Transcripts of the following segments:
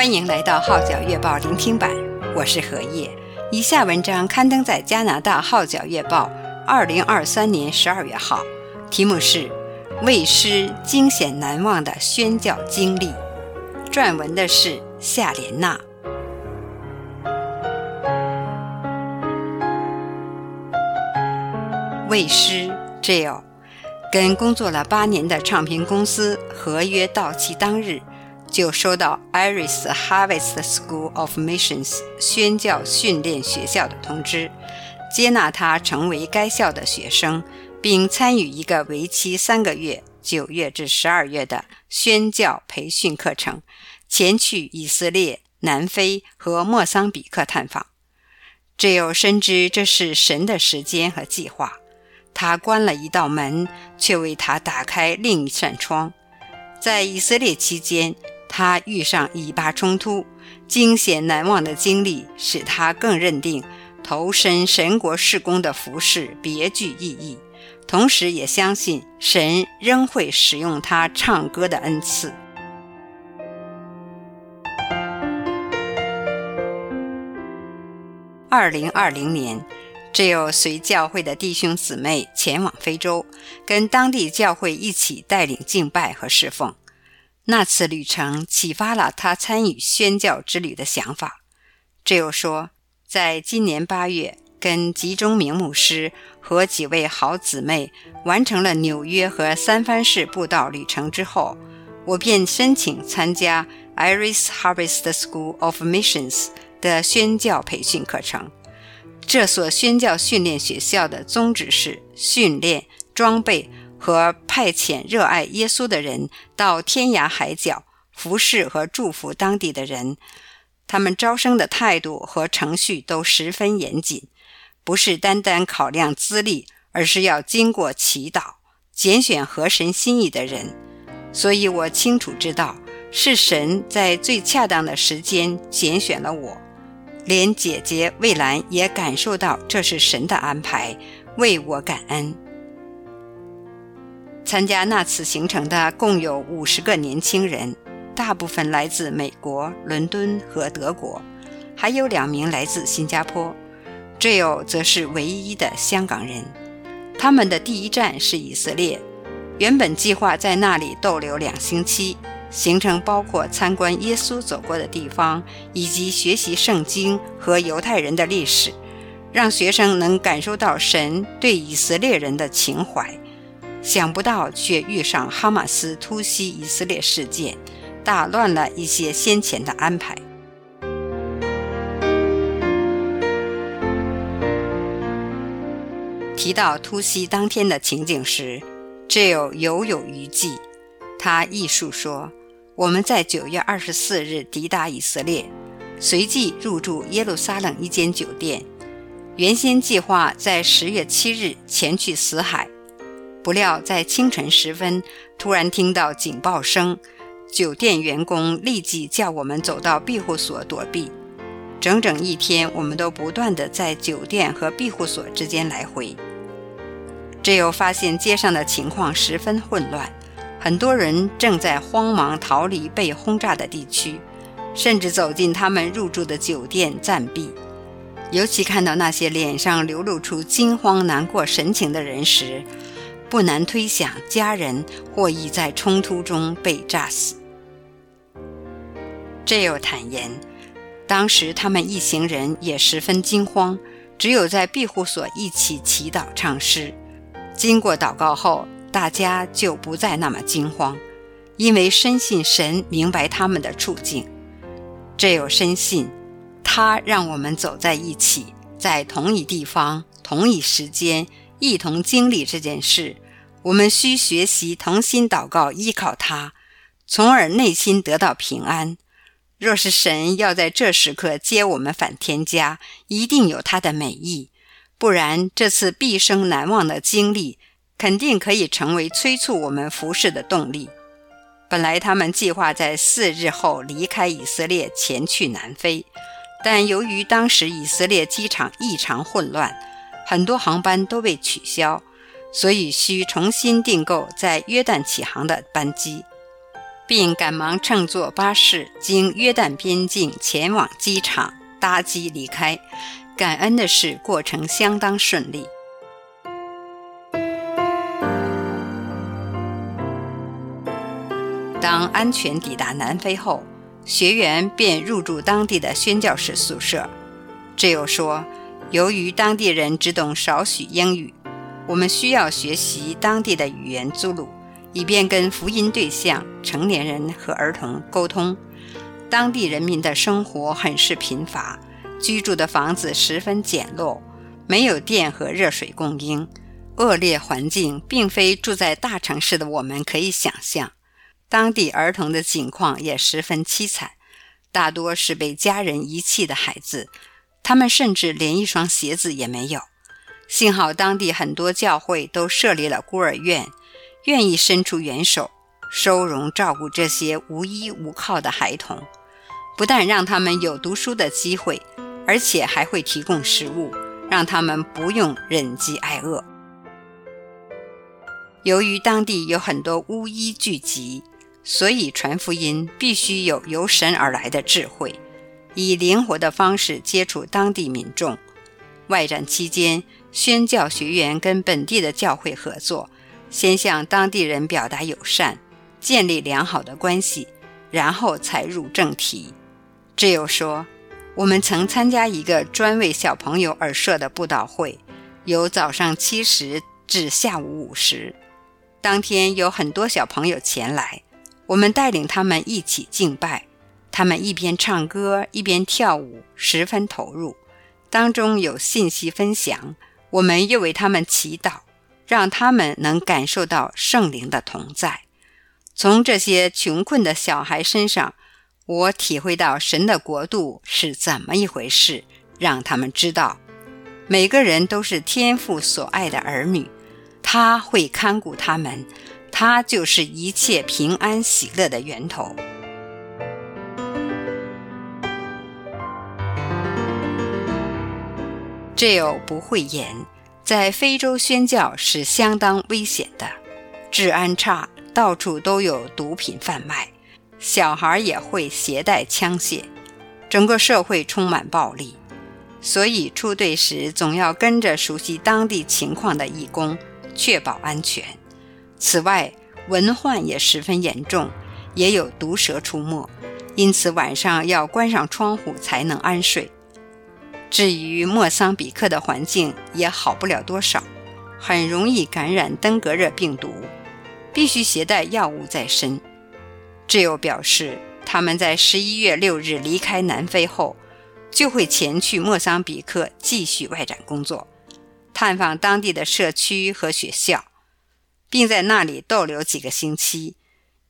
欢迎来到《号角月报》聆听版，我是何叶。以下文章刊登在加拿大《号角月报》二零二三年十二月号，题目是《为师惊险难忘的宣教经历》，撰文的是夏莲娜。为师 Jill 跟工作了八年的唱片公司合约到期当日，就收到 Iris Harvest School of Missions 宣教训练学校的通知，接纳他成为该校的学生，并参与一个为期三个月（九月至十二月）的宣教培训课程，前去以色列、南非和莫桑比克探访。Jill 深知这是神的时间和计划。他关了一道门，却为他打开另一扇窗。在以色列期间，他遇上以巴冲突，惊险难忘的经历使他更认定投身神国事工的服事别具意义，同时也相信神仍会使用他唱歌的恩赐。二零二零年。只有随教会的弟兄姊妹前往非洲，跟当地教会一起带领敬拜和侍奉。那次旅程启发了他参与宣教之旅的想法。只有说，在今年八月，跟吉中明牧师和几位好姊妹完成了纽约和三藩市布道旅程之后，我便申请参加 Iris Harvest School of Missions 的宣教培训课程。这所宣教训练学校的宗旨是训练、装备和派遣热爱耶稣的人到天涯海角服侍和祝福当地的人。他们招生的态度和程序都十分严谨，不是单单考量资历，而是要经过祈祷，拣选合神心意的人。所以我清楚知道，是神在最恰当的时间拣选了我。连姐姐蔚兰也感受到这是神的安排，为我感恩。参加那次行程的共有五十个年轻人，大部分来自美国、伦敦和德国，还有两名来自新加坡。，Jo 则是唯一的香港人。他们的第一站是以色列，原本计划在那里逗留两星期。行程包括参观耶稣走过的地方，以及学习圣经和犹太人的历史，让学生能感受到神对以色列人的情怀。想不到却遇上哈马斯突袭以色列事件，打乱了一些先前的安排。提到突袭当天的情景时，Jill 犹有余悸。他忆述说。我们在九月二十四日抵达以色列，随即入住耶路撒冷一间酒店。原先计划在十月七日前去死海，不料在清晨时分突然听到警报声，酒店员工立即叫我们走到庇护所躲避。整整一天，我们都不断地在酒店和庇护所之间来回。只有发现街上的情况十分混乱。很多人正在慌忙逃离被轰炸的地区，甚至走进他们入住的酒店暂避。尤其看到那些脸上流露出惊慌难过神情的人时，不难推想家人或已在冲突中被炸死。j i 坦言，当时他们一行人也十分惊慌，只有在庇护所一起祈祷唱诗。经过祷告后，大家就不再那么惊慌，因为深信神明白他们的处境。只有深信，他让我们走在一起，在同一地方、同一时间，一同经历这件事。我们需学习同心祷告，依靠他，从而内心得到平安。若是神要在这时刻接我们返天家，一定有他的美意，不然这次毕生难忘的经历。肯定可以成为催促我们服侍的动力。本来他们计划在四日后离开以色列，前去南非，但由于当时以色列机场异常混乱，很多航班都被取消，所以需重新订购在约旦起航的班机。并赶忙乘坐巴士经约旦边境前往机场搭机离开。感恩的是，过程相当顺利。当安全抵达南非后，学员便入住当地的宣教士宿舍。Jill 说：“由于当地人只懂少许英语，我们需要学习当地的语言祖鲁，以便跟福音对象、成年人和儿童沟通。当地人民的生活很是贫乏，居住的房子十分简陋，没有电和热水供应，恶劣环境并非住在大城市的我们可以想象。当地儿童的境况也十分凄惨，大多是被家人遗弃的孩子。”他们甚至连一双鞋子也没有。幸好当地很多教会都设立了孤儿院，愿意伸出援手，收容照顾这些无依无靠的孩童。不但让他们有读书的机会，而且还会提供食物，让他们不用忍饥挨饿。由于当地有很多巫医聚集，所以传福音必须有由神而来的智慧。以灵活的方式接触当地民众。外展期间，宣教学员跟本地的教会合作，先向当地人表达友善，建立良好的关系，然后才入正题。只有说，我们曾参加一个专为小朋友而设的布道会，由早上七时至下午五时。当天有很多小朋友前来，我们带领他们一起敬拜。他们一边唱歌一边跳舞，十分投入。当中有信息分享，我们又为他们祈祷，让他们能感受到圣灵的同在。从这些穷困的小孩身上，我体会到神的国度是怎么一回事，让他们知道，每个人都是天父所爱的儿女，他会看顾他们，他就是一切平安喜乐的源头。Jill 不讳言，在非洲宣教是相当危险的，治安差，到处都有毒品贩卖，小孩也会携带枪械，整个社会充满暴力，所以出队时总要跟着熟悉当地情况的义工，确保安全。此外，蚊患也十分严重，也有毒蛇出没，因此晚上要关上窗户才能安睡。至于莫桑比克的环境也好不了多少，很容易感染登革热病毒，必须携带药物在身。Jill 表示，他们在十一月六日离开南非后，就会前去莫桑比克继续外展工作，探访当地的社区和学校，并在那里逗留几个星期，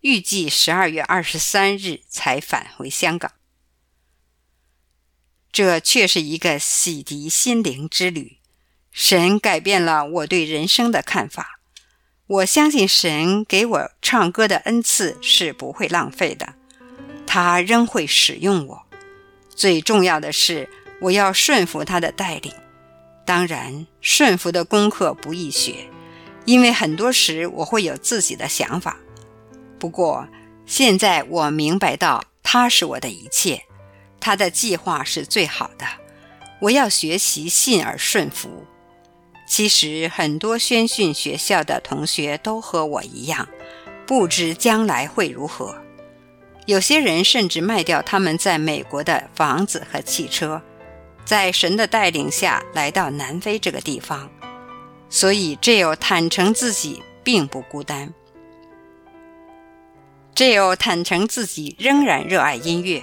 预计十二月二十三日才返回香港。这却是一个洗涤心灵之旅，神改变了我对人生的看法。我相信神给我唱歌的恩赐是不会浪费的，他仍会使用我。最重要的是，我要顺服他的带领。当然，顺服的功课不易学，因为很多时我会有自己的想法。不过，现在我明白到，他是我的一切。他的计划是最好的，我要学习信而顺服。其实很多宣训学校的同学都和我一样，不知将来会如何。有些人甚至卖掉他们在美国的房子和汽车，在神的带领下来到南非这个地方。所以，Jill 坦诚自己并不孤单。Jill 坦诚自己仍然热爱音乐。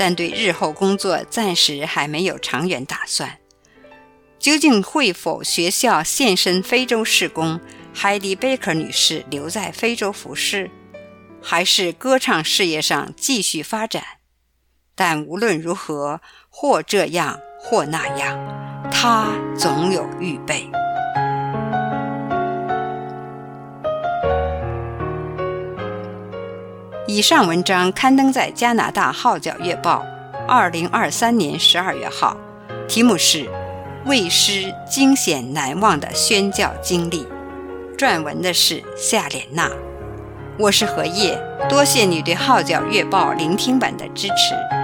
但对日后工作暂时还没有长远打算。究竟会否学校现身非洲事工，Heidi Baker 女士留在非洲服侍，还是歌唱事业上继续发展？但无论如何，或这样或那样，她总有预备。以上文章刊登在加拿大《号角月报》二零二三年十二月号，题目是《为师惊险难忘的宣教经历》，撰文的是夏莲娜。我是何叶，多谢你对《号角月报》聆听版的支持。